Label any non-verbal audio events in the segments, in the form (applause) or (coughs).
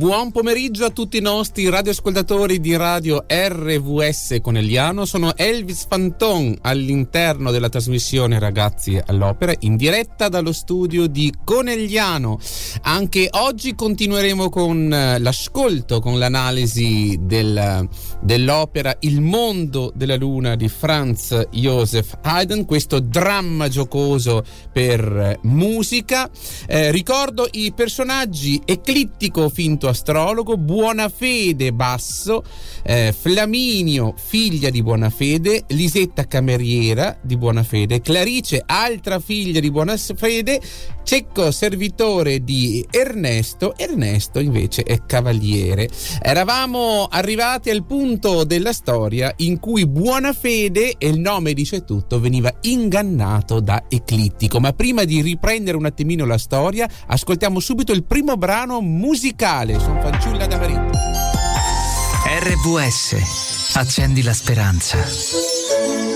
buon pomeriggio a tutti i nostri radioascoltatori di radio RVS Conegliano. Sono Elvis Fanton all'interno della trasmissione Ragazzi all'Opera in diretta dallo studio di Conegliano. Anche oggi continueremo con eh, l'ascolto, con l'analisi del, dell'opera Il mondo della luna di Franz Joseph Haydn, questo dramma giocoso per musica. Eh, ricordo i personaggi eclittico finto finto astrologo, Buonafede basso, eh, Flaminio figlia di Buonafede, Lisetta cameriera di Buonafede, Clarice altra figlia di Buonafede, Cecco servitore di Ernesto, Ernesto invece è cavaliere. Eravamo arrivati al punto della storia in cui Buonafede, e il nome dice tutto, veniva ingannato da Eclittico. Ma prima di riprendere un attimino la storia, ascoltiamo subito il primo brano musicale sono fanciulla da marito. RVS, accendi la speranza.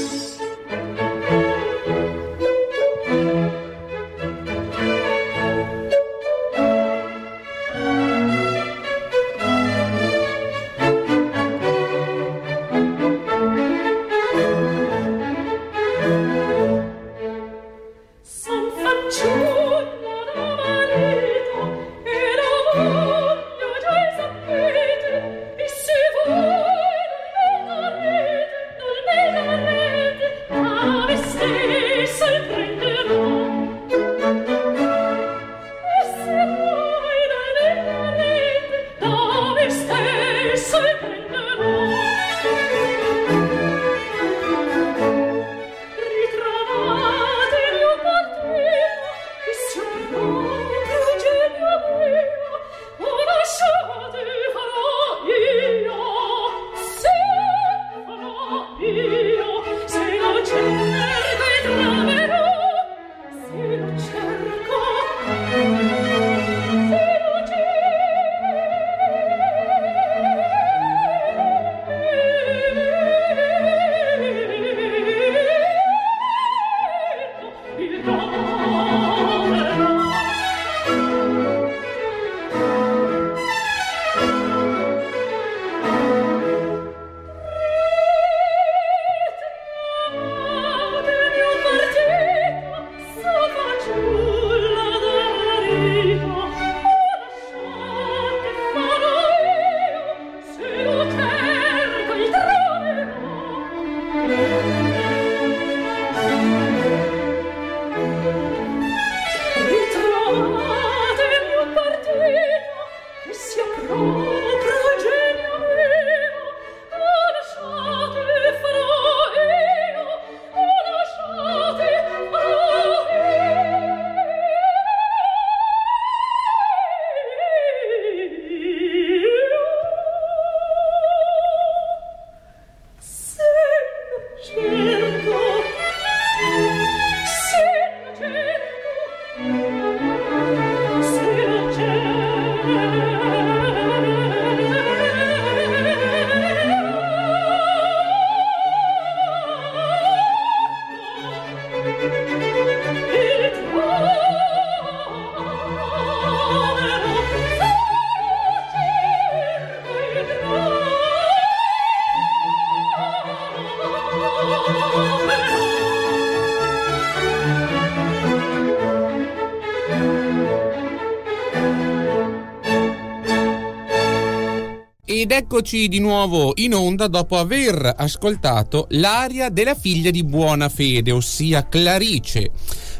Eccoci di nuovo in onda dopo aver ascoltato l'aria della figlia di buona fede, ossia Clarice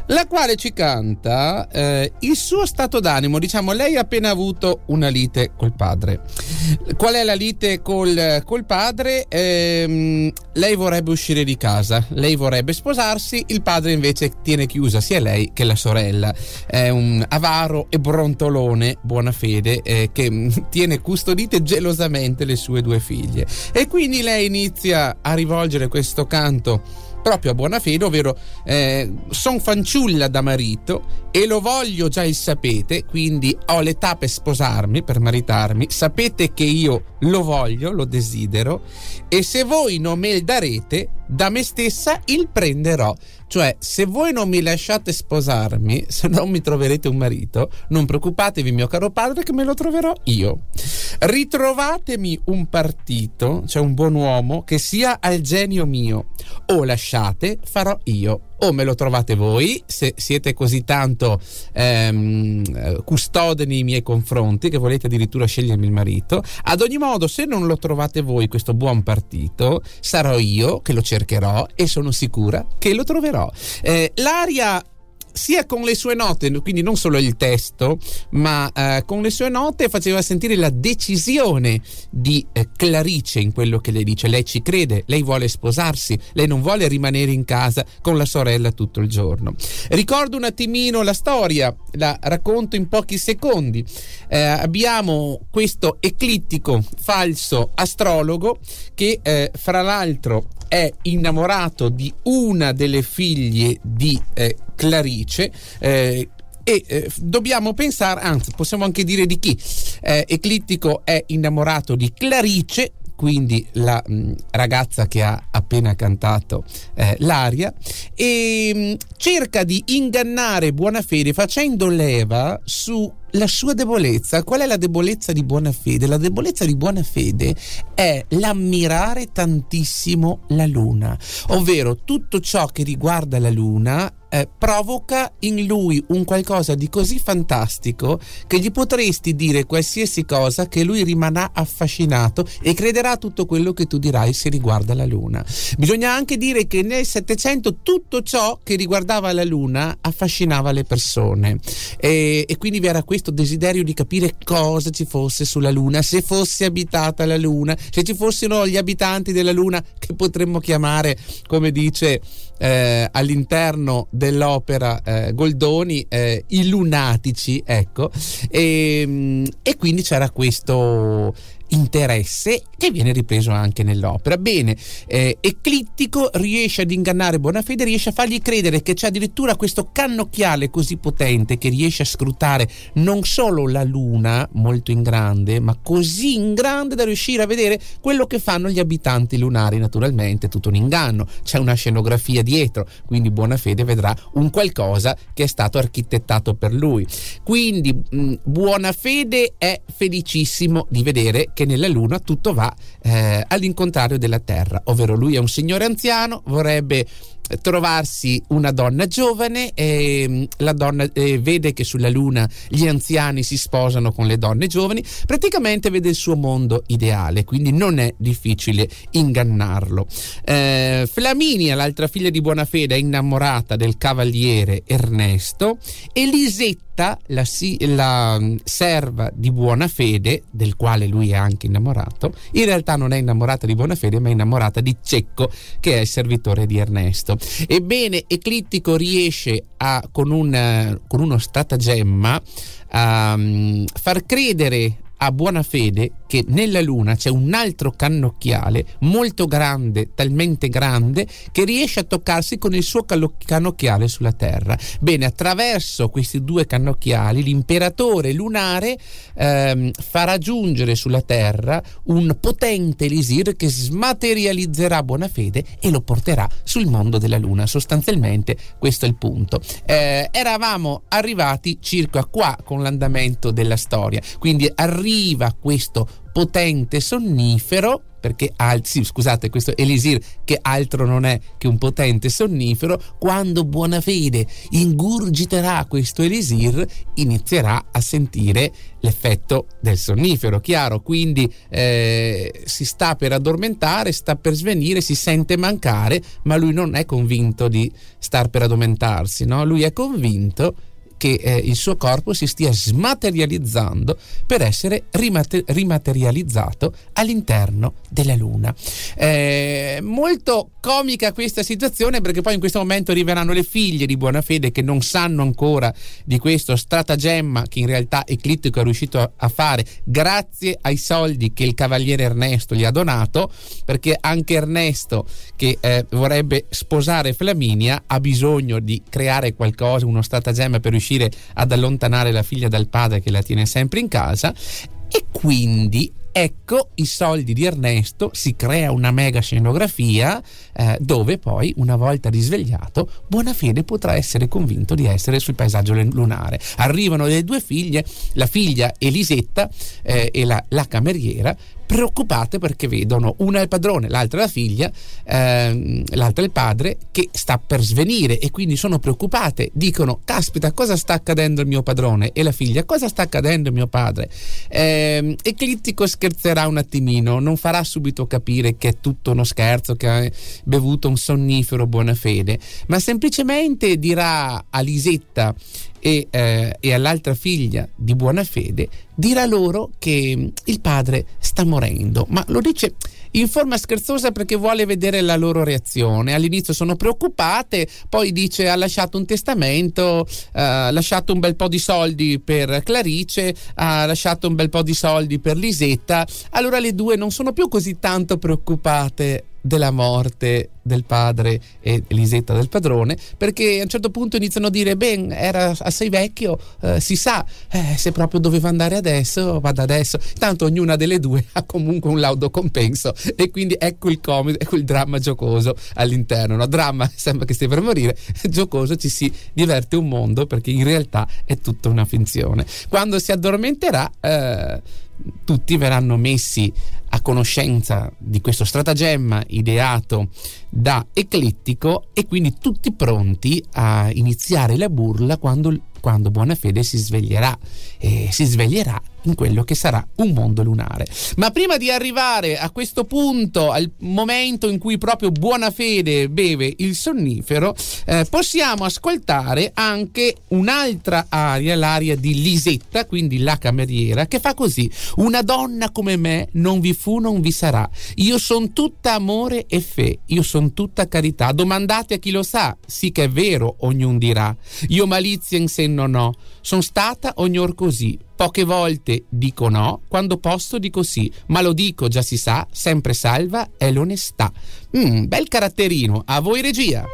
la quale ci canta eh, il suo stato d'animo. Diciamo, lei ha appena avuto una lite col padre. Qual è la lite col, col padre? Eh, lei vorrebbe uscire di casa, lei vorrebbe sposarsi, il padre invece tiene chiusa sia lei che la sorella. È un avaro e brontolone, buona fede, eh, che (laughs) tiene custodite gelosamente le sue due figlie. E quindi lei inizia a rivolgere questo canto proprio a buona fede, ovvero eh, son fanciulla da marito e lo voglio già il sapete, quindi ho l'età per sposarmi, per maritarmi, sapete che io lo voglio, lo desidero e se voi non me il darete, da me stessa il prenderò. Cioè, se voi non mi lasciate sposarmi, (laughs) se non mi troverete un marito, non preoccupatevi, mio caro padre, che me lo troverò io. Ritrovatemi un partito, cioè un buon uomo, che sia al genio mio, o lasciate, farò io o me lo trovate voi se siete così tanto ehm, custode nei miei confronti che volete addirittura scegliermi il marito ad ogni modo se non lo trovate voi questo buon partito sarò io che lo cercherò e sono sicura che lo troverò. Eh, l'aria sia con le sue note, quindi non solo il testo, ma eh, con le sue note faceva sentire la decisione di eh, Clarice in quello che lei dice. Lei ci crede, lei vuole sposarsi, lei non vuole rimanere in casa con la sorella tutto il giorno. Ricordo un attimino la storia, la racconto in pochi secondi. Eh, abbiamo questo eclittico falso astrologo che eh, fra l'altro è innamorato di una delle figlie di eh, Clarice. Eh, e eh, dobbiamo pensare, anzi possiamo anche dire di chi. Eh, Eclittico è innamorato di Clarice, quindi la mh, mm, ragazza che ha appena cantato eh, l'aria, e mh, mm, cerca di ingannare Buonafede facendo leva su la sua debolezza. Qual è la debolezza di buona fede? La debolezza di buona fede è l'ammirare tantissimo la luna, ovvero tutto ciò che riguarda la luna eh, provoca in lui un qualcosa di così fantastico che gli potresti dire qualsiasi cosa che lui rimarrà affascinato e crederà a tutto quello che tu dirai se riguarda la luna. Bisogna anche dire che nel Settecento tutto ciò che riguardava la luna affascinava le persone e, e quindi vi era questo desiderio di capire cosa ci fosse sulla luna, se fosse abitata la luna, se ci fossero gli abitanti della luna che potremmo chiamare, come dice eh, all'interno dell'opera eh, Goldoni eh, i lunatici, ecco, e, ehm, e quindi c'era questo interesse che viene ripreso anche nell'opera. Bene, eh, Eclittico riesce ad ingannare Bonafede, riesce a fargli credere che c'è addirittura questo cannocchiale così potente che riesce a scrutare non solo la luna molto in grande, ma così in grande da riuscire a vedere quello che fanno gli abitanti lunari. Naturalmente tutto un inganno, c'è una scenografia dietro, quindi Buonafede vedrà un qualcosa che è stato architettato per lui. Quindi mh, Buonafede è felicissimo di vedere che nella Luna tutto va eh, all'incontrario della Terra, ovvero lui è un signore anziano, vorrebbe trovarsi una donna giovane e mm, la donna eh, vede che sulla luna gli anziani si sposano con le donne giovani praticamente vede il suo mondo ideale quindi non è difficile ingannarlo. Eh, Flaminia l'altra figlia di Buonafede è innamorata del cavaliere Ernesto e Lisetta la, la mm, serva di Buonafede del quale lui è anche innamorato in realtà non è innamorata di Buonafede ma è innamorata di Cecco che è il servitore di Ernesto Ebbene, Eclittico riesce a, con, un, con uno stratagemma a um, far credere a buona fede che nella Luna c'è un altro cannocchiale molto grande, talmente grande, che riesce a toccarsi con il suo cannocchiale sulla Terra. Bene, attraverso questi due cannocchiali l'imperatore lunare ehm, fa raggiungere sulla Terra un potente elisir che smaterializzerà buona fede e lo porterà sul mondo della Luna. Sostanzialmente questo è il punto. Eh, eravamo arrivati circa qua con l'andamento della storia, quindi arriva questo potente sonnifero perché sì, scusate, questo Elisir che altro non è che un potente sonnifero, quando buona fede ingurgiterà questo Elisir, inizierà a sentire l'effetto del sonnifero, chiaro? Quindi eh, si sta per addormentare, sta per svenire, si sente mancare, ma lui non è convinto di star per addormentarsi, no? Lui è convinto che eh, il suo corpo si stia smaterializzando per essere rimater- rimaterializzato all'interno della Luna. Eh, molto comica questa situazione perché poi in questo momento arriveranno le figlie di buona fede che non sanno ancora di questo stratagemma che in realtà Eclittico è riuscito a, a fare grazie ai soldi che il cavaliere Ernesto gli ha donato perché anche Ernesto che eh, vorrebbe sposare Flaminia ha bisogno di creare qualcosa, uno stratagemma per riuscire ad allontanare la figlia dal padre che la tiene sempre in casa e quindi Ecco i soldi di Ernesto, si crea una mega scenografia eh, dove poi, una volta risvegliato, Buonafede potrà essere convinto di essere sul paesaggio lunare. Arrivano le due figlie, la figlia Elisetta eh, e la, la cameriera, preoccupate perché vedono una il padrone, l'altra la figlia, ehm, l'altra il padre che sta per svenire e quindi sono preoccupate, dicono caspita cosa sta accadendo al mio padrone e la figlia cosa sta accadendo al mio padre. Ehm, Eclittico scherzerà un attimino, non farà subito capire che è tutto uno scherzo, che ha bevuto un sonnifero buona fede, ma semplicemente dirà a Lisetta e, eh, e all'altra figlia di buona fede, dirà loro che il padre sta morendo, ma lo dice in forma scherzosa perché vuole vedere la loro reazione. All'inizio sono preoccupate, poi dice ha lasciato un testamento, ha lasciato un bel po' di soldi per Clarice, ha lasciato un bel po' di soldi per Lisetta. Allora le due non sono più così tanto preoccupate della morte del padre e Lisetta del padrone, perché a un certo punto iniziano a dire, ben, era assai vecchio, eh, si sa, eh, se proprio doveva andare adesso, vada adesso. Tanto ognuna delle due (laughs) ha comunque un laudo compenso (laughs) e quindi ecco il comico, ecco il dramma giocoso all'interno. No? Dramma (laughs) sembra che stia per morire, (laughs) giocoso ci si diverte un mondo perché in realtà è tutta una finzione. Quando si addormenterà... Eh, tutti verranno messi a conoscenza di questo stratagemma ideato da Eclittico e quindi tutti pronti a iniziare la burla quando, quando Buonafede si sveglierà e si sveglierà in quello che sarà un mondo lunare. Ma prima di arrivare a questo punto, al momento in cui proprio buona fede beve il sonnifero, eh, possiamo ascoltare anche un'altra aria, l'aria di Lisetta, quindi la cameriera, che fa così: Una donna come me non vi fu, non vi sarà. Io sono tutta amore e fe, io sono tutta carità. Domandate a chi lo sa, sì che è vero, ognuno dirà. Io malizia in sé non ho, sono stata ognor così Poche volte dico no, quando posso dico sì, ma lo dico già si sa, sempre salva è l'onestà. Mm, bel caratterino, a voi regia.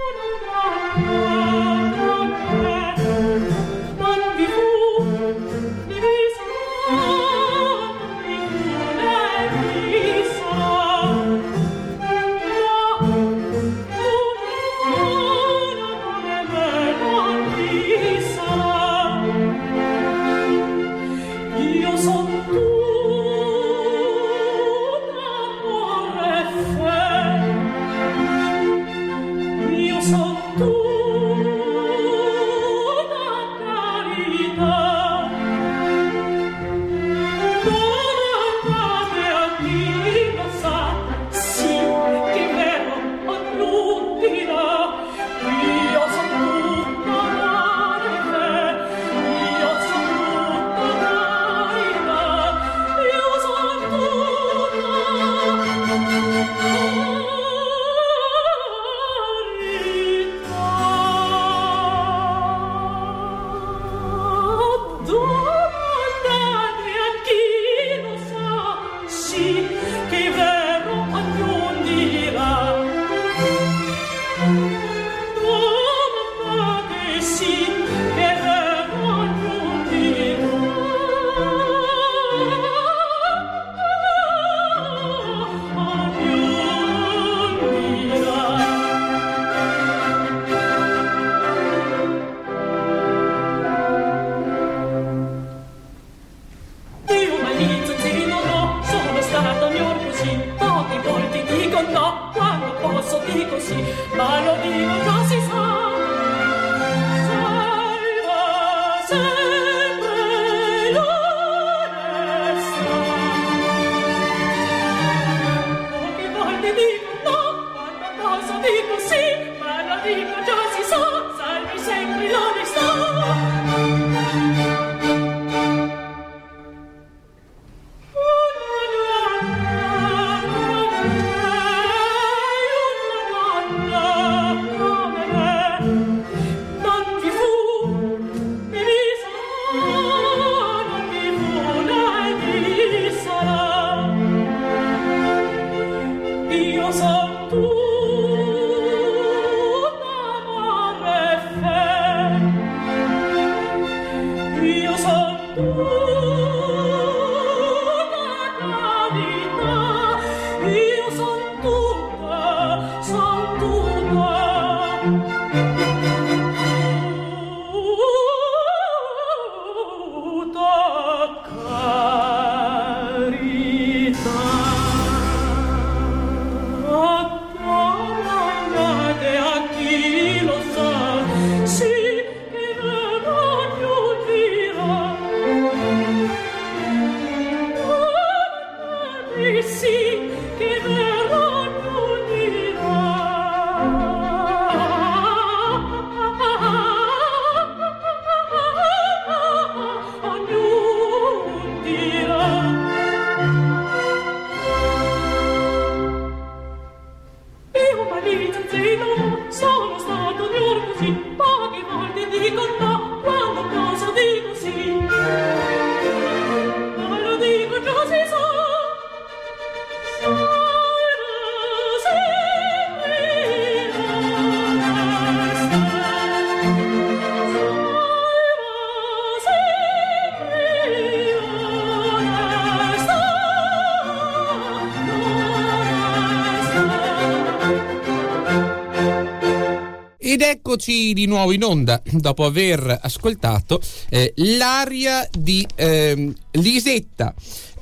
Eccoci di nuovo in onda dopo aver ascoltato eh, l'aria di eh, Lisetta.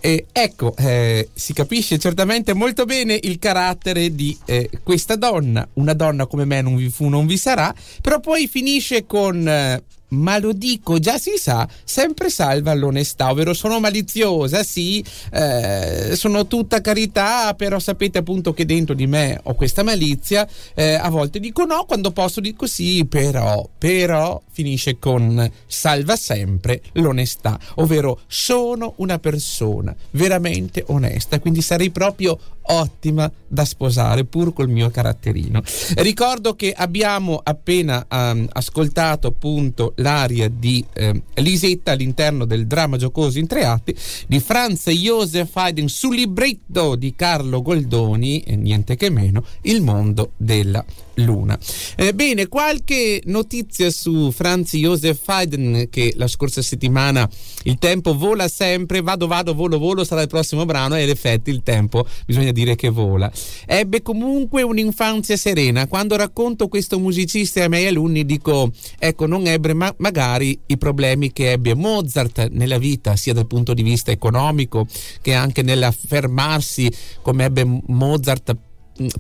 Eh, ecco, eh, si capisce certamente molto bene il carattere di eh, questa donna. Una donna come me non vi fu, non vi sarà, però poi finisce con eh, ma lo dico, già si sa, sempre salva l'onestà, ovvero sono maliziosa, sì, eh, sono tutta carità, però sapete appunto che dentro di me ho questa malizia, eh, a volte dico no, quando posso dico sì, però, però finisce con salva sempre l'onestà, ovvero sono una persona veramente onesta, quindi sarei proprio ottima da sposare pur col mio caratterino. Ricordo che abbiamo appena um, ascoltato appunto l'aria di um, Lisetta all'interno del dramma giocoso in tre atti di Franz Josef Haydn sul libretto di Carlo Goldoni e niente che meno Il mondo della luna. Eh, bene, qualche notizia su Franz Josef Haydn che la scorsa settimana il tempo vola sempre, vado vado, volo volo sarà il prossimo brano e in effetti il tempo bisogna dire che vola. Ebbe comunque un'infanzia serena. Quando racconto questo musicista ai miei alunni dico, ecco, non ebbe ma- magari i problemi che ebbe Mozart nella vita, sia dal punto di vista economico che anche nell'affermarsi come ebbe Mozart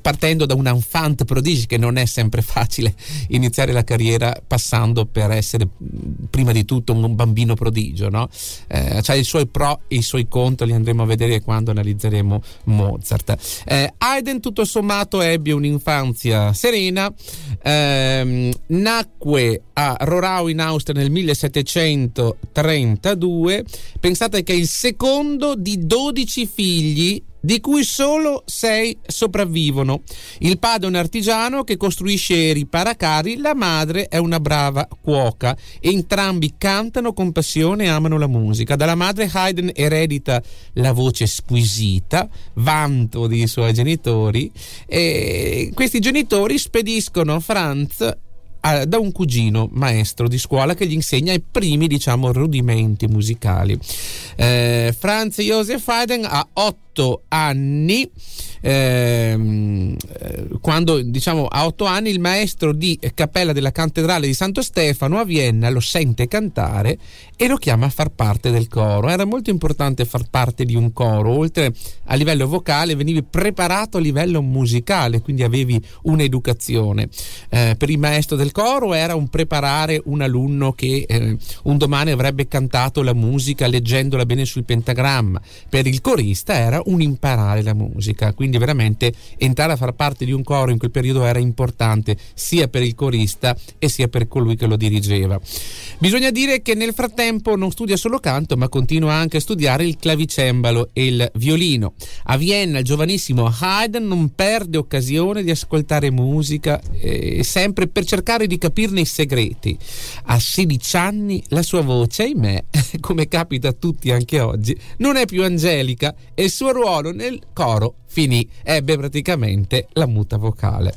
partendo da un enfant prodigio che non è sempre facile iniziare la carriera passando per essere prima di tutto un bambino prodigio no? eh, cioè i suoi pro e i suoi contro li andremo a vedere quando analizzeremo Mozart. Eh, Haydn tutto sommato ebbe un'infanzia serena. Eh, nacque a Rorau in Austria nel 1732 pensate che è il secondo di 12 figli di cui solo sei sopravvivono. Il padre è un artigiano che costruisce e ripara carri, la madre è una brava cuoca. Entrambi cantano con passione e amano la musica. Dalla madre Haydn eredita la voce squisita, vanto dei suoi genitori, e questi genitori spediscono Franz da un cugino maestro di scuola che gli insegna i primi diciamo rudimenti musicali eh, Franz Josef Haydn ha otto anni ehm, eh, quando diciamo a otto anni il maestro di cappella della cattedrale di Santo Stefano a Vienna lo sente cantare e lo chiama a far parte del coro. Era molto importante far parte di un coro. Oltre a livello vocale venivi preparato a livello musicale quindi avevi un'educazione. Eh, per il maestro del coro era un preparare un alunno che eh, un domani avrebbe cantato la musica leggendola bene sul pentagramma. Per il corista era un imparare la musica quindi veramente entrare a far parte di un coro in quel periodo era importante sia per il corista e sia per colui che lo dirigeva. Bisogna dire che nel frattempo non studia solo canto, ma continua anche a studiare il clavicembalo e il violino. A Vienna il giovanissimo Haydn non perde occasione di ascoltare musica, eh, sempre per cercare di capirne i segreti. A 16 anni la sua voce, ahimè, (laughs) come capita a tutti anche oggi, non è più angelica e il suo ruolo nel coro finì, ebbe praticamente la muta vocale.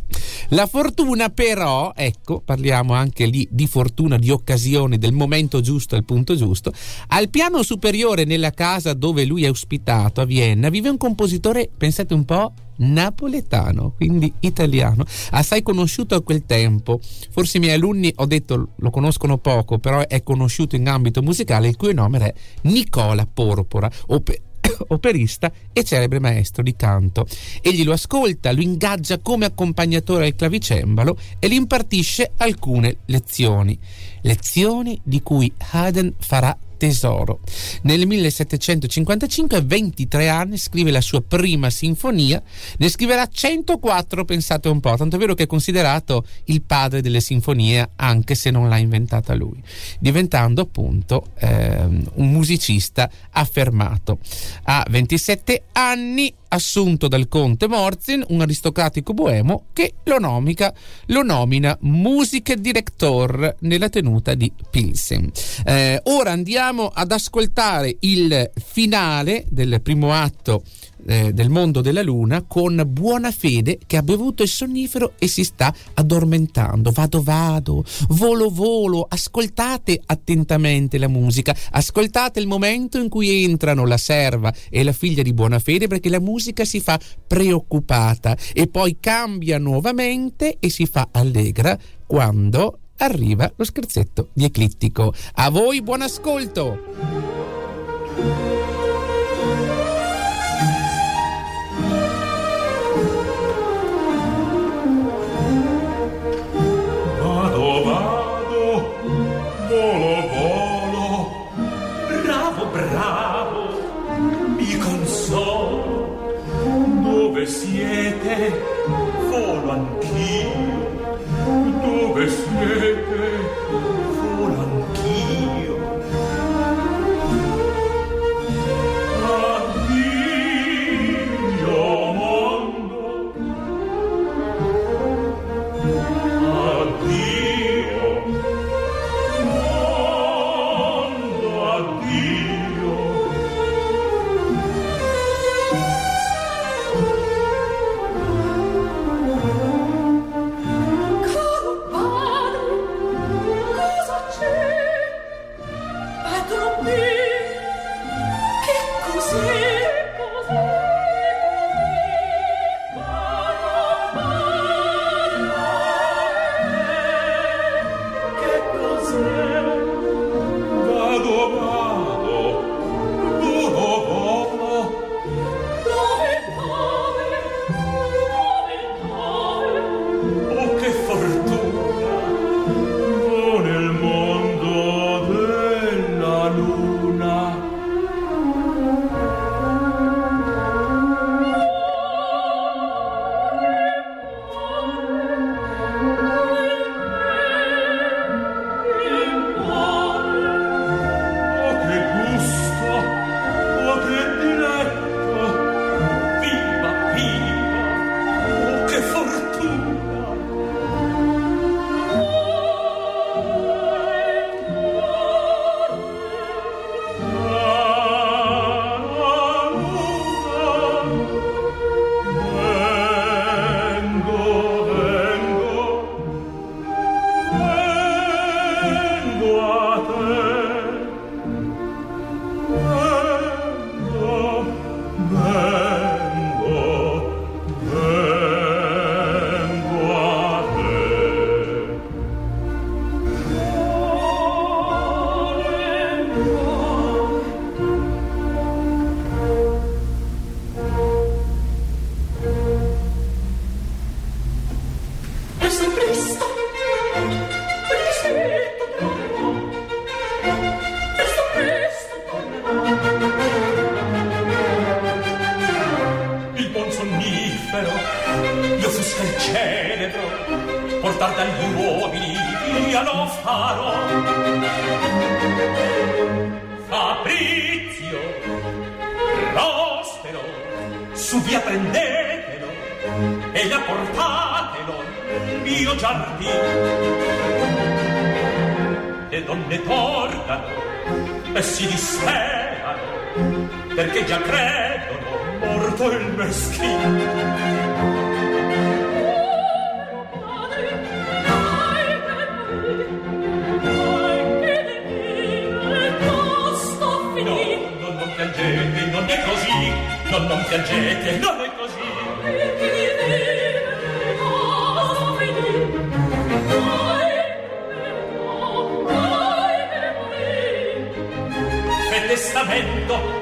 La fortuna però, ecco, parliamo anche lì di fortuna, di occasioni, del momento giusto al punto giusto, al piano superiore nella casa dove lui è ospitato a Vienna vive un compositore, pensate un po', napoletano, quindi italiano, assai conosciuto a quel tempo. Forse i miei alunni, ho detto, lo conoscono poco, però è conosciuto in ambito musicale, il cui nome è Nicola Porpora, o per (coughs) operista e celebre maestro di canto. Egli lo ascolta, lo ingaggia come accompagnatore al clavicembalo e gli impartisce alcune lezioni. Lezioni di cui Haydn farà tesoro. Nel 1755, a 23 anni, scrive la sua prima sinfonia, ne scriverà 104, pensate un po', tanto è vero che è considerato il padre delle sinfonie, anche se non l'ha inventata lui, diventando appunto ehm, un musicista affermato. A 27 anni assunto dal conte Morzin, un aristocratico boemo che lo, nomica, lo nomina music director nella tenuta di Pilsen. Eh, ora andiamo ad ascoltare il finale del primo atto eh, del mondo della luna con buona fede che ha bevuto il sonnifero e si sta addormentando. Vado, vado, volo, volo. Ascoltate attentamente la musica, ascoltate il momento in cui entrano la serva e la figlia di buona fede perché la musica si fa preoccupata e poi cambia nuovamente e si fa allegra quando arriva lo scherzetto di Eclittico. A voi buon ascolto! Dove siete? Volo anch'io. Dove siete? libero io fusco il celebro portar dagli uomini via lo farò. Fabrizio prospero su via prendetelo e la portatelo nel mio giardino. Le donne tornano e si disperano perché già credono morto il meschino non non piangete, non è così. Testamento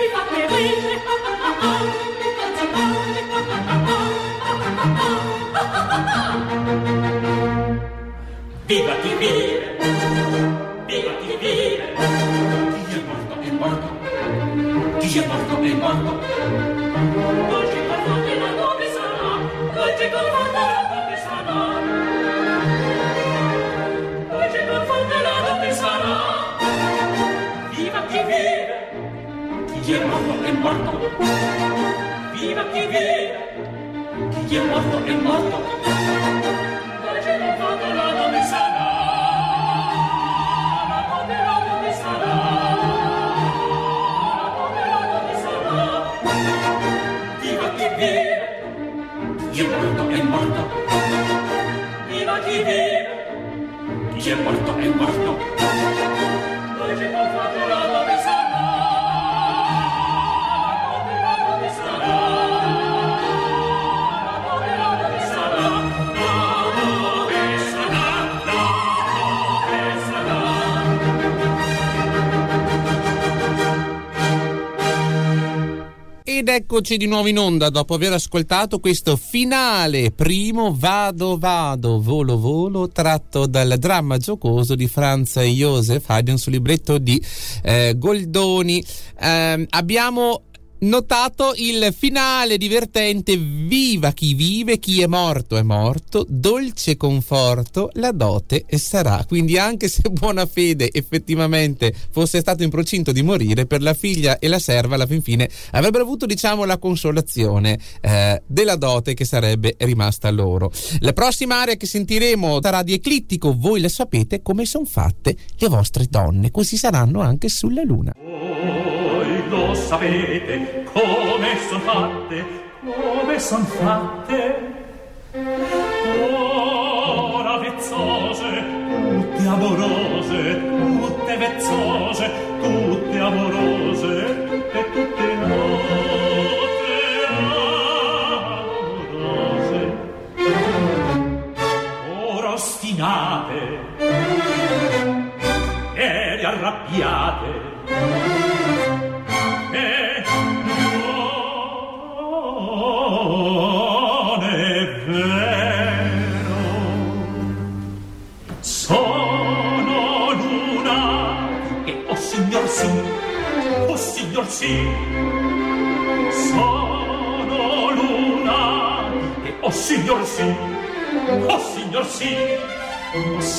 È morto è morto! Dolce conforte la dove sarà Dolce conforte la dove sarà Dolce conforte la dove sarà Viva chi vive! Chi è morto è morto! Viva chi vive! Chi è morto è morto! è morto. Viva chi vive! Chi è morto è morto. Eccoci di nuovo in onda dopo aver ascoltato questo finale primo Vado Vado Volo Volo tratto dal dramma giocoso di Franz Josef Haydn sul libretto di eh, Goldoni. Ehm, abbiamo notato il finale divertente Viva chi vive, chi è morto è morto, dolce conforto, la dote e sarà. Quindi anche se (laughs) buona fede effettivamente fosse stato in procinto di morire, per la figlia e la serva alla fin fine avrebbero avuto diciamo la consolazione eh, della dote che sarebbe rimasta loro. La prossima area che sentiremo sarà di eclittico, voi le sapete come sono fatte le vostre donne, così saranno anche sulla luna. Voi lo sapete come son fatte, come son fatte. Ora vezzose, tutte amorose, tutte vezzose, tutte amorose, tutte, tutte amorose. Ostinate, e arrabbiate,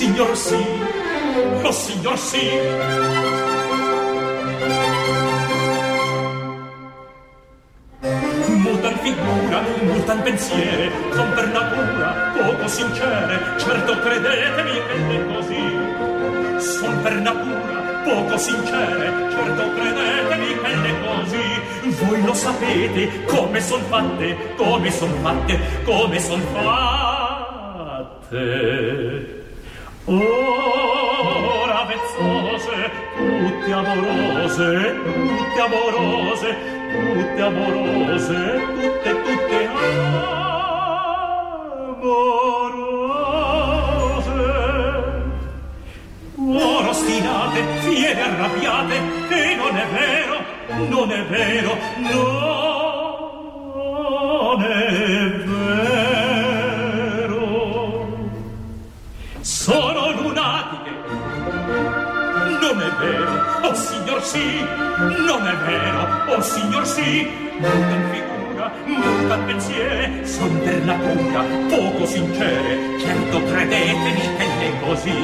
signor sì, oh signor sì. Mutan figura, mutan pensiere, son per natura poco sincere, certo credetemi che è così. Son per natura poco sincere, certo credetemi che è così. Voi lo sapete come son fatte, come son fatte, come son fatte. Ora vezzose, tutte amorose, tutte amorose, tutte amorose, tutte, tutte amorose. Ora ostinate, fiere arrabbiate, e non è vero, non è vero, non sì, non è vero, oh signor sì, mutan figura, mutan pensiere, son per natura poco sincere, certo credetemi che è così.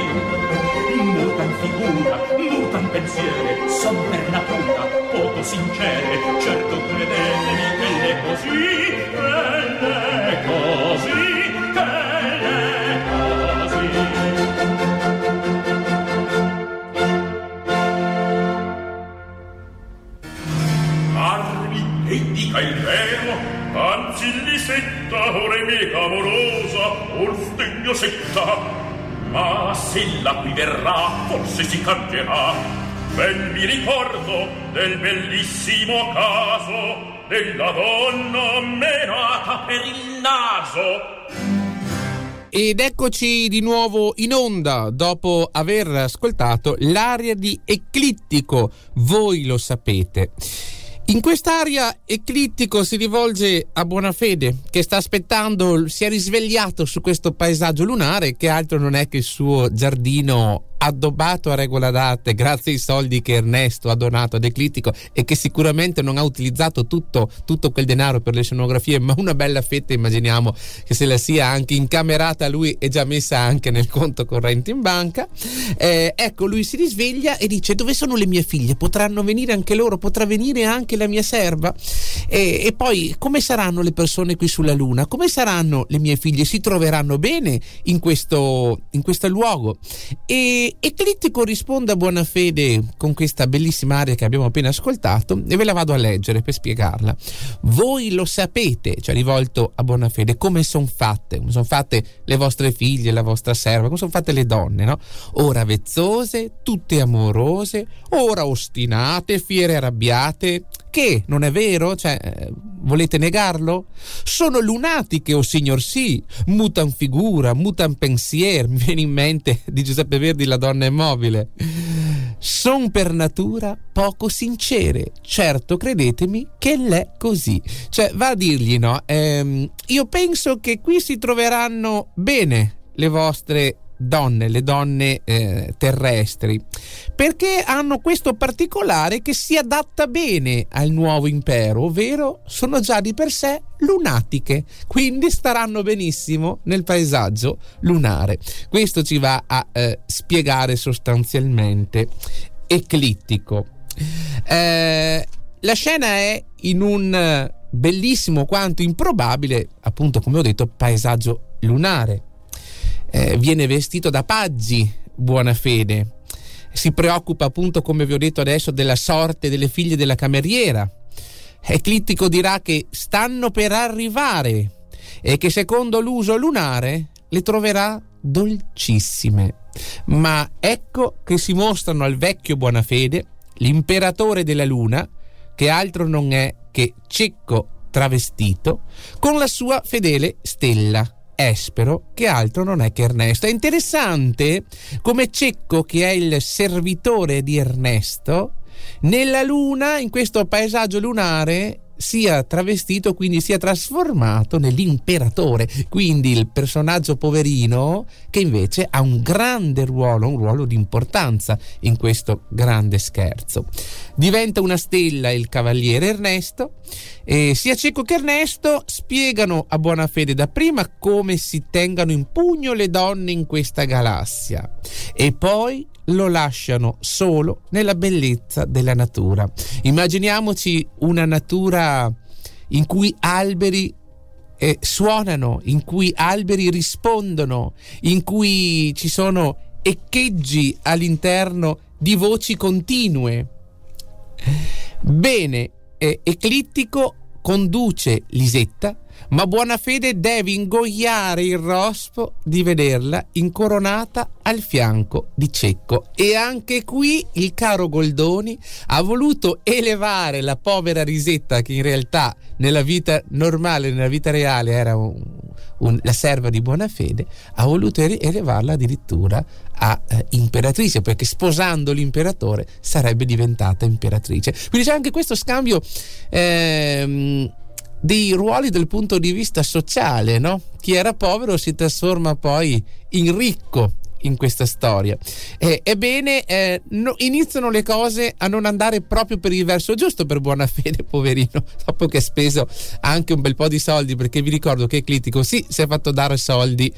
Mutan figura, mutan pensiere, son per natura poco sincere, certo credetemi che è così, che è così, dica il vero, anzi lisetta, ore mica amorosa, or stegno setta. Ma se la qui verrà, forse si cambierà. Ben mi ricordo del bellissimo caso della donna menata per il naso. Ed eccoci di nuovo in onda dopo aver ascoltato l'aria di Eclittico, voi lo sapete. In quest'area Eclittico si rivolge a Buonafede che sta aspettando, si è risvegliato su questo paesaggio lunare che altro non è che il suo giardino addobbato a regola d'arte grazie ai soldi che Ernesto ha donato ad Eclittico e che sicuramente non ha utilizzato tutto, tutto, quel denaro per le scenografie ma una bella fetta immaginiamo che se la sia anche incamerata lui e già messa anche nel conto corrente in banca. Eh, ecco lui si risveglia e dice dove sono le mie figlie? Potranno venire anche loro? Potrà venire anche la mia serva? E, e poi come saranno le persone qui sulla luna? Come saranno le mie figlie? Si troveranno bene in questo, in questo luogo? E Eclittico risponde a buona fede con questa bellissima aria che abbiamo appena ascoltato e ve la vado a leggere per spiegarla. Voi lo sapete, cioè rivolto a buona fede, come sono fatte, come sono fatte le vostre figlie, la vostra serva, come sono fatte le donne, no? Ora vezzose, tutte amorose, ora ostinate, fiere arrabbiate, che non è vero? Cioè, eh, volete negarlo? Sono lunatiche, o oh signor sì, mutan figura, mutan pensier, mi viene in mente di Giuseppe Verdi La donna immobile. Son per natura poco sincere, certo credetemi che l'è così. Cioè, va a dirgli, no? Ehm, io penso che qui si troveranno bene le vostre donne, le donne eh, terrestri, perché hanno questo particolare che si adatta bene al nuovo impero, ovvero sono già di per sé lunatiche, quindi staranno benissimo nel paesaggio lunare. Questo ci va a eh, spiegare sostanzialmente Eclittico. Eh, la scena è in un bellissimo quanto improbabile, appunto come ho detto, paesaggio lunare eh, viene vestito da paggi buona fede. Si preoccupa appunto, come vi ho detto adesso, della sorte delle figlie della cameriera. Eclittico dirà che stanno per arrivare e che secondo l'uso lunare le troverà dolcissime. Ma ecco che si mostrano al vecchio Buonafede, l'imperatore della luna, che altro non è che cecco travestito, con la sua fedele stella Espero, che altro non è che Ernesto. È interessante come Cecco, che è il servitore di Ernesto, nella luna, in questo paesaggio lunare, sia travestito, quindi sia trasformato nell'imperatore, quindi il personaggio poverino che invece ha un grande ruolo, un ruolo di importanza in questo grande scherzo. Diventa una stella il cavaliere Ernesto e sia Cecco che Ernesto spiegano a buona fede dapprima come si tengano in pugno le donne in questa galassia e poi lo lasciano solo nella bellezza della natura. Immaginiamoci una natura in cui alberi eh, suonano, in cui alberi rispondono, in cui ci sono echeggi all'interno di voci continue. Bene, eh, Eclittico conduce Lisetta ma buona fede deve ingoiare il rospo di vederla incoronata al fianco di Cecco. E anche qui il caro Goldoni ha voluto elevare la povera Risetta, che in realtà nella vita normale, nella vita reale era un, un, la serva di buona fede, ha voluto elevarla addirittura a eh, imperatrice, perché sposando l'imperatore sarebbe diventata imperatrice. Quindi c'è anche questo scambio. Ehm, dei ruoli dal punto di vista sociale, no? Chi era povero si trasforma poi in ricco in questa storia. Eh, ebbene, eh, no, iniziano le cose a non andare proprio per il verso giusto per buona fede, (laughs) poverino, dopo che ha speso anche un bel po' di soldi, perché vi ricordo che Eclitico sì, si è fatto dare soldi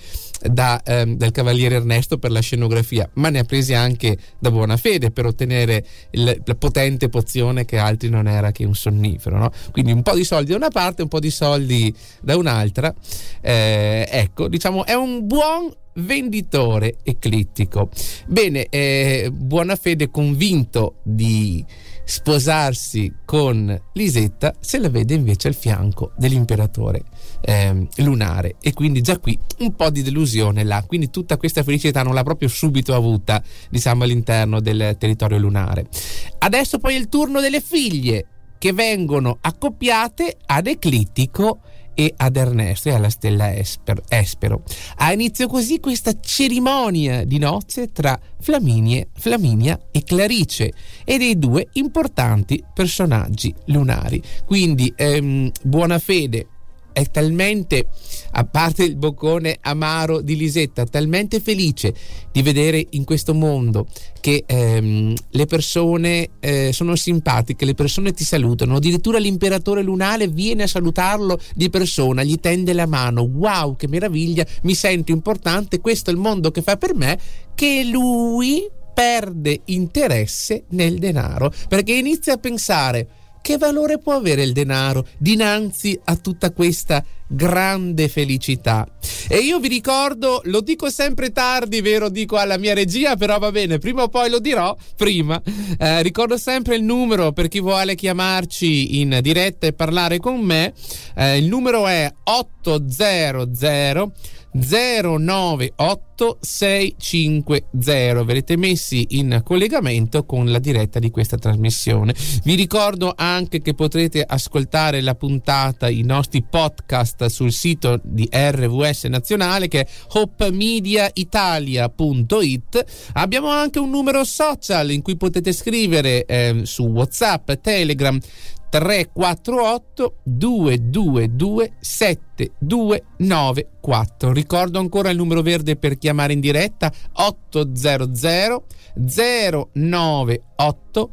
da, ehm, dal cavaliere Ernesto per la scenografia, ma ne ha presi anche da buona fede per ottenere il, la potente pozione che altri non era che un sonnifero. No? Quindi un po' di soldi da una parte, un po' di soldi da un'altra. Eh, ecco, diciamo, è un buon venditore eclittico. Bene, eh, buona fede convinto di sposarsi con Lisetta se la vede invece al fianco dell'imperatore eh, lunare e quindi già qui un po' di delusione là, quindi tutta questa felicità non l'ha proprio subito avuta diciamo all'interno del territorio lunare. Adesso poi è il turno delle figlie che vengono accoppiate ad Eclittico e ad Ernesto e alla stella Espero. Ha inizio così questa cerimonia di nozze tra Flaminie, Flaminia e Clarice e dei due importanti personaggi lunari. Quindi ehm, buona fede è talmente, a parte il boccone amaro di Lisetta, talmente felice di vedere in questo mondo che ehm, le persone eh, sono simpatiche, le persone ti salutano, addirittura l'imperatore lunale viene a salutarlo di persona, gli tende la mano, wow che meraviglia, mi sento importante, questo è il mondo che fa per me, che lui perde interesse nel denaro, perché inizia a pensare che valore può avere il denaro dinanzi a tutta questa grande felicità? E io vi ricordo, lo dico sempre tardi, vero? Dico alla mia regia, però va bene, prima o poi lo dirò, prima. Eh, ricordo sempre il numero per chi vuole chiamarci in diretta e parlare con me. Eh, il numero è 800 098650 verrete messi in collegamento con la diretta di questa trasmissione vi ricordo anche che potrete ascoltare la puntata i nostri podcast sul sito di RVS nazionale che è hopemediaitalia.it abbiamo anche un numero social in cui potete scrivere eh, su whatsapp telegram 348 222 7294. Ricordo ancora il numero verde per chiamare in diretta 800 098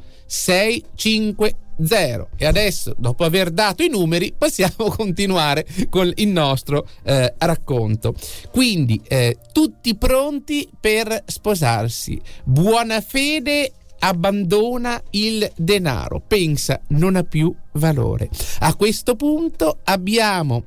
650. E adesso, dopo aver dato i numeri, possiamo (laughs) continuare con il nostro eh, racconto. Quindi, eh, tutti pronti per sposarsi. Buona fede abbandona il denaro, pensa non ha più valore. A questo punto abbiamo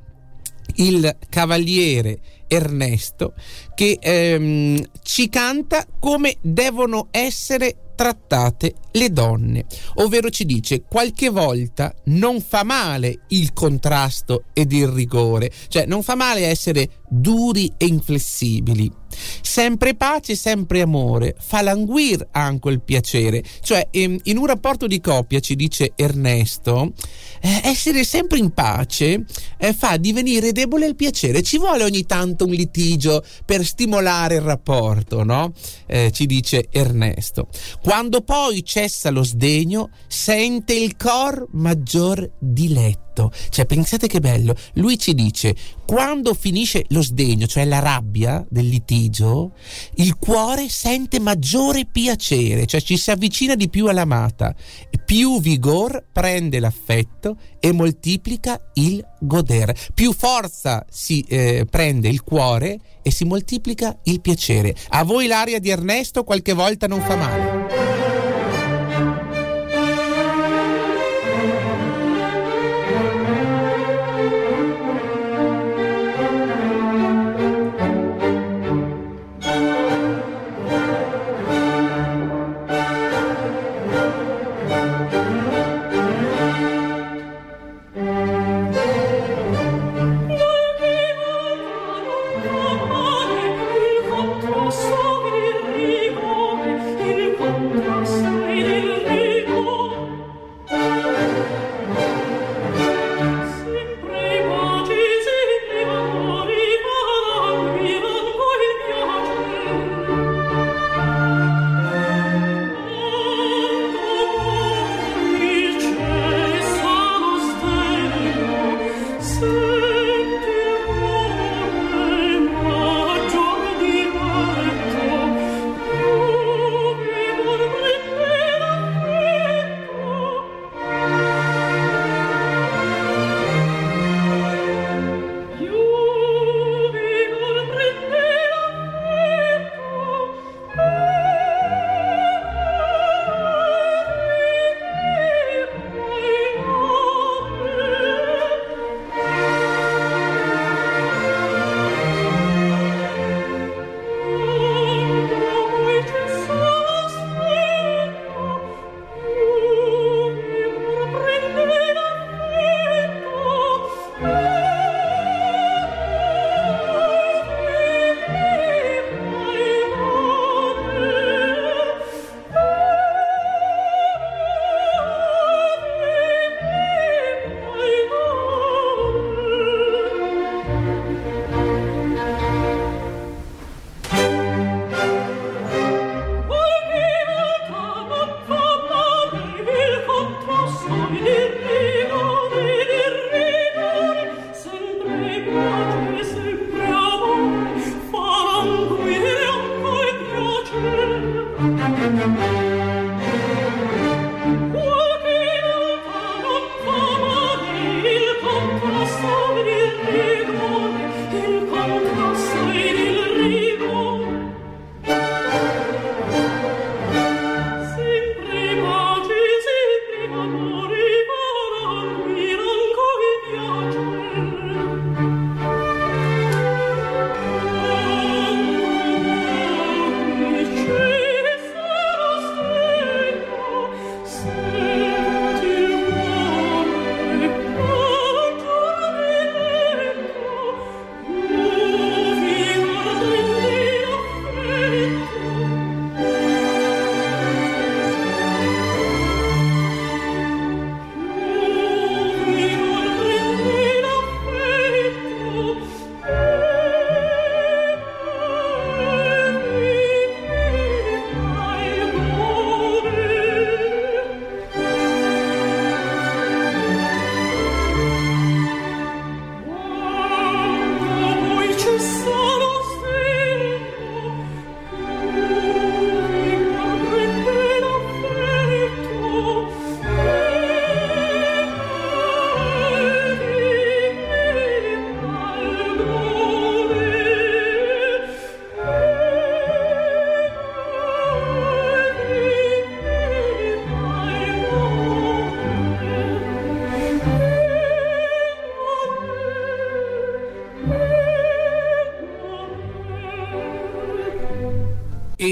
il cavaliere Ernesto che ehm, ci canta come devono essere trattate le donne, ovvero ci dice qualche volta non fa male il contrasto ed il rigore, cioè non fa male essere duri e inflessibili. Sempre pace, sempre amore, fa languir anche il piacere. Cioè, in un rapporto di coppia, ci dice Ernesto, eh, essere sempre in pace eh, fa divenire debole il piacere. Ci vuole ogni tanto un litigio per stimolare il rapporto, no? Eh, ci dice Ernesto. Quando poi cessa lo sdegno, sente il cor maggior diletto fatto. Cioè, pensate che bello. Lui ci dice: quando finisce lo sdegno, cioè la rabbia del litigio, il cuore sente maggiore piacere, cioè ci si avvicina di più all'amata. Più vigor prende l'affetto e moltiplica il godere. Più forza si eh, prende il cuore e si moltiplica il piacere. A voi l'aria di Ernesto qualche volta non fa male.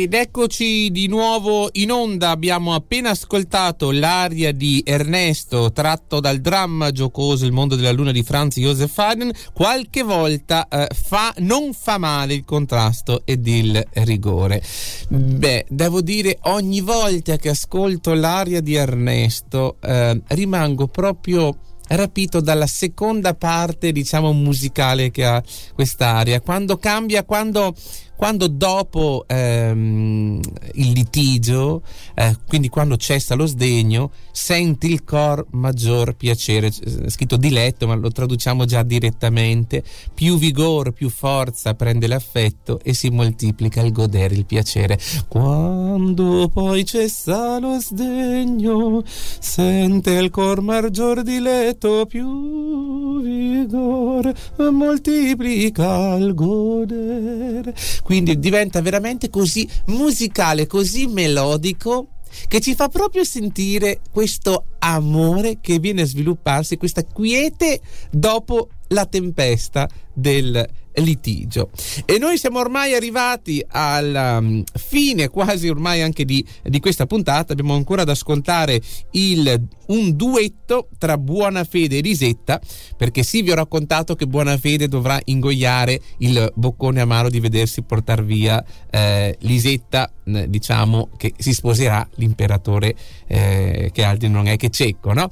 Ed eccoci di nuovo in onda. Abbiamo appena ascoltato l'aria di Ernesto tratto dal dramma giocoso Il mondo della luna di Franz Josef Haydn. Qualche volta eh, fa, non fa male il contrasto ed il rigore. Beh, devo dire, ogni volta che ascolto l'aria di Ernesto eh, rimango proprio rapito dalla seconda parte, diciamo, musicale che ha quest'aria. Quando cambia, quando quando dopo ehm, il litigio, eh, quindi quando cessa lo sdegno, senti il cor maggior piacere, è scritto diletto ma lo traduciamo già direttamente, più vigore, più forza prende l'affetto e si moltiplica il godere, il piacere. Quando poi cessa lo sdegno, sente il cor maggior diletto, più vigore, moltiplica il godere quindi diventa veramente così musicale, così melodico che ci fa proprio sentire questo amore che viene a svilupparsi, questa quiete dopo la tempesta del litigio. E noi siamo ormai arrivati alla um, fine quasi ormai anche di, di, questa puntata, abbiamo ancora da ascoltare il, un duetto tra Buona Fede e Lisetta, perché sì vi ho raccontato che Buona Fede dovrà ingoiare il boccone amaro di vedersi portare via eh, Lisetta, diciamo che si sposerà l'imperatore eh, che altri non è che cieco, no?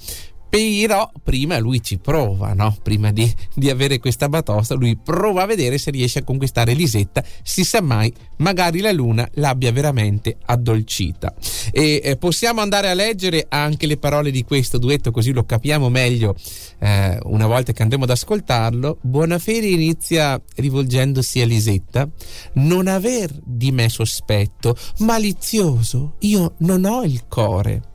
Però prima lui ci prova, no? prima di, di, avere questa batosta, lui prova a vedere se riesce a conquistare Lisetta, si sa mai, magari la luna l'abbia veramente addolcita. E eh, possiamo andare a leggere anche le parole di questo duetto, così lo capiamo meglio eh, una volta che andremo ad ascoltarlo. Buonafede inizia rivolgendosi a Lisetta, non aver di me sospetto, malizioso, io non ho il core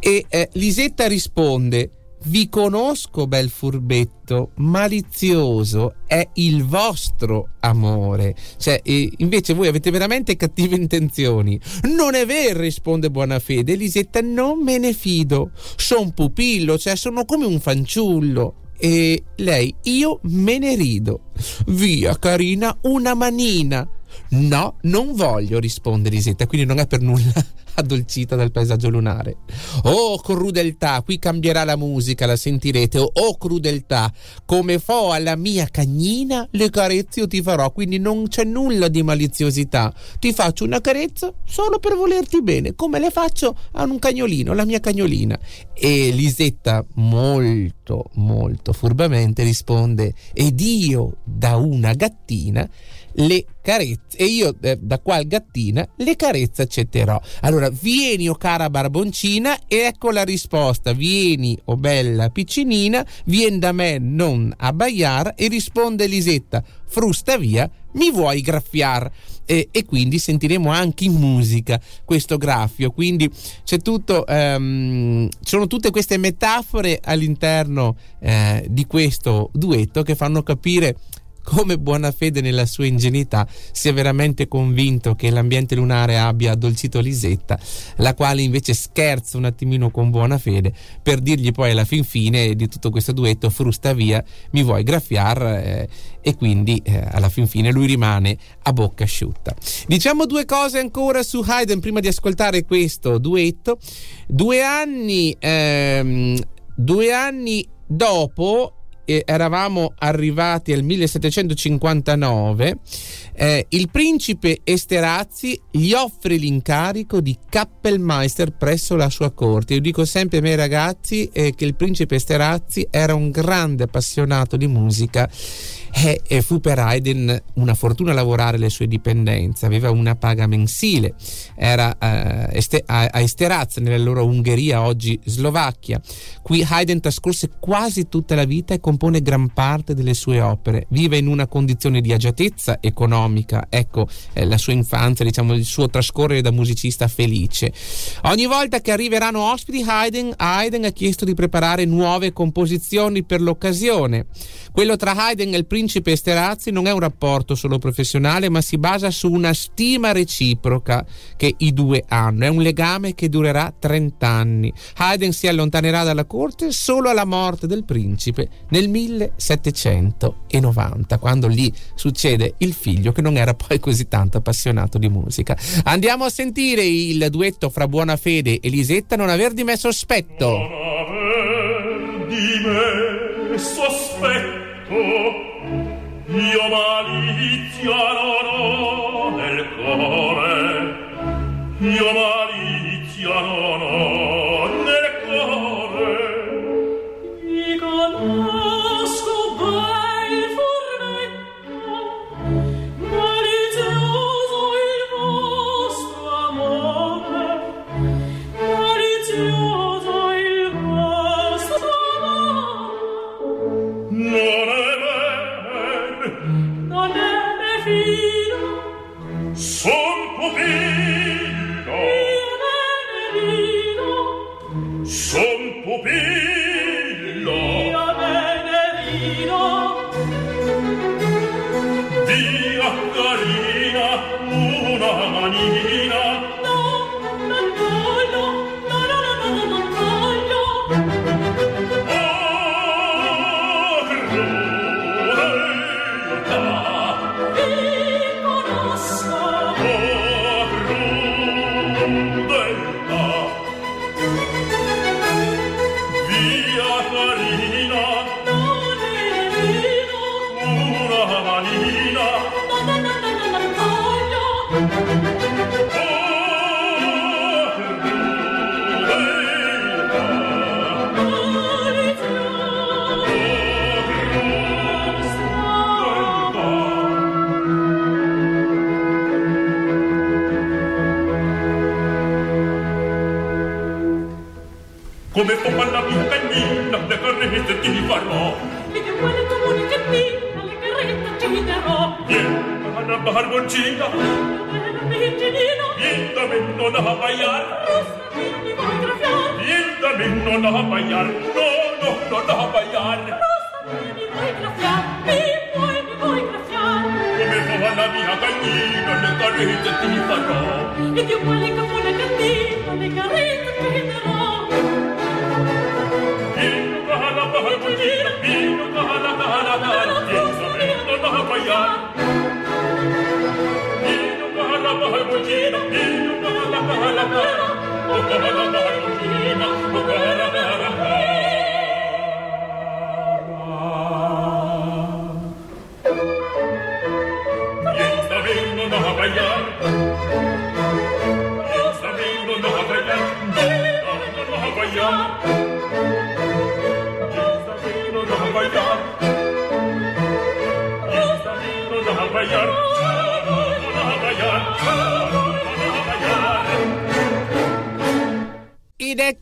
e eh, Lisetta risponde: Vi conosco, bel furbetto, malizioso è il vostro amore. Cioè, eh, invece voi avete veramente cattive intenzioni. Non è vero, risponde Buonafede. Lisetta, non me ne fido. Sono pupillo, cioè sono come un fanciullo. E lei, io me ne rido. Via, carina, una manina. No, non voglio, risponde Lisetta, quindi non è per nulla (laughs) addolcita dal paesaggio lunare. Oh crudeltà, qui cambierà la musica, la sentirete. Oh, crudeltà, come fo alla mia cagnina, le carezze io ti farò, quindi non c'è nulla di maliziosità. Ti faccio una carezza solo per volerti bene, come le faccio a un cagnolino, la mia cagnolina. E Lisetta molto, molto furbamente risponde, ed io da una gattina le carezze e io eh, da qual gattina le carezze accetterò. Allora, vieni o oh cara barboncina e ecco la risposta. Vieni o oh bella piccinina, vieni da me non abbaiar e risponde Lisetta, frusta via, mi vuoi graffiar? E, e, quindi sentiremo anche in musica questo graffio. Quindi c'è tutto, um, ci sono tutte queste metafore all'interno eh, di questo duetto che fanno capire come buona fede nella sua ingenuità sia veramente convinto che l'ambiente lunare abbia addolcito Lisetta, la quale invece scherza un attimino con buona fede per dirgli poi alla fin fine di tutto questo duetto frusta via, mi vuoi graffiar eh, e quindi eh, alla fin fine lui rimane a bocca asciutta. Diciamo due cose ancora su Haydn prima di ascoltare questo duetto. Due anni, ehm, due anni dopo eh, eravamo arrivati al 1759, eh, il principe Esterhazy gli offre l'incarico di Kappelmeister presso la sua corte. Io dico sempre ai miei ragazzi eh, che il principe Esterhazy era un grande appassionato di musica e, e fu per Haydn una fortuna lavorare le sue dipendenze, aveva una paga mensile, era uh, este, a, a Esteraz nella loro Ungheria, oggi Slovacchia. Qui Haydn trascorse quasi tutta la vita e compone gran parte delle sue opere. Vive in una condizione di agiatezza economica, ecco eh, la sua infanzia, diciamo il suo trascorrere da musicista felice. Ogni volta che arriveranno ospiti Haydn, Haydn ha chiesto di preparare nuove composizioni per l'occasione. Quello tra Haydn e il principe principe Esterhazy non è un rapporto solo professionale, ma si basa su una stima reciproca che i due hanno. È un legame che durerà 30 anni. Haydn si allontanerà dalla corte solo alla morte del principe nel 1790, quando lì succede il figlio che non era poi così tanto appassionato di musica. Andiamo a sentire il duetto fra Buonafede e Lisetta non aver di me sospetto. Non aver di me sospetto io malizia non ho nel cuore. Io malizia E che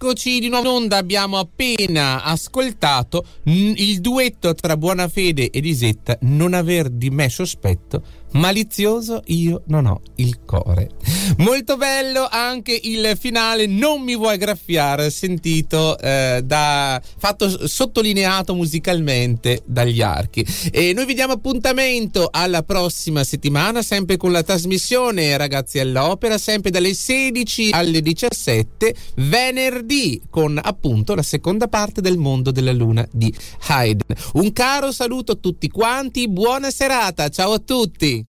eccoci di nuovo in onda, abbiamo appena ascoltato il duetto tra Buonafede e Lisetta, non aver di me sospetto, malizioso io non ho il cuore. Molto bello anche il finale, non mi vuoi graffiare, sentito, eh, da, fatto sottolineato musicalmente dagli archi. E noi vi diamo appuntamento alla prossima settimana, sempre con la trasmissione Ragazzi all'Opera, sempre dalle 16 alle 17, venerdì, con appunto la seconda parte del mondo della luna di Haydn. Un caro saluto a tutti quanti, buona serata, ciao a tutti!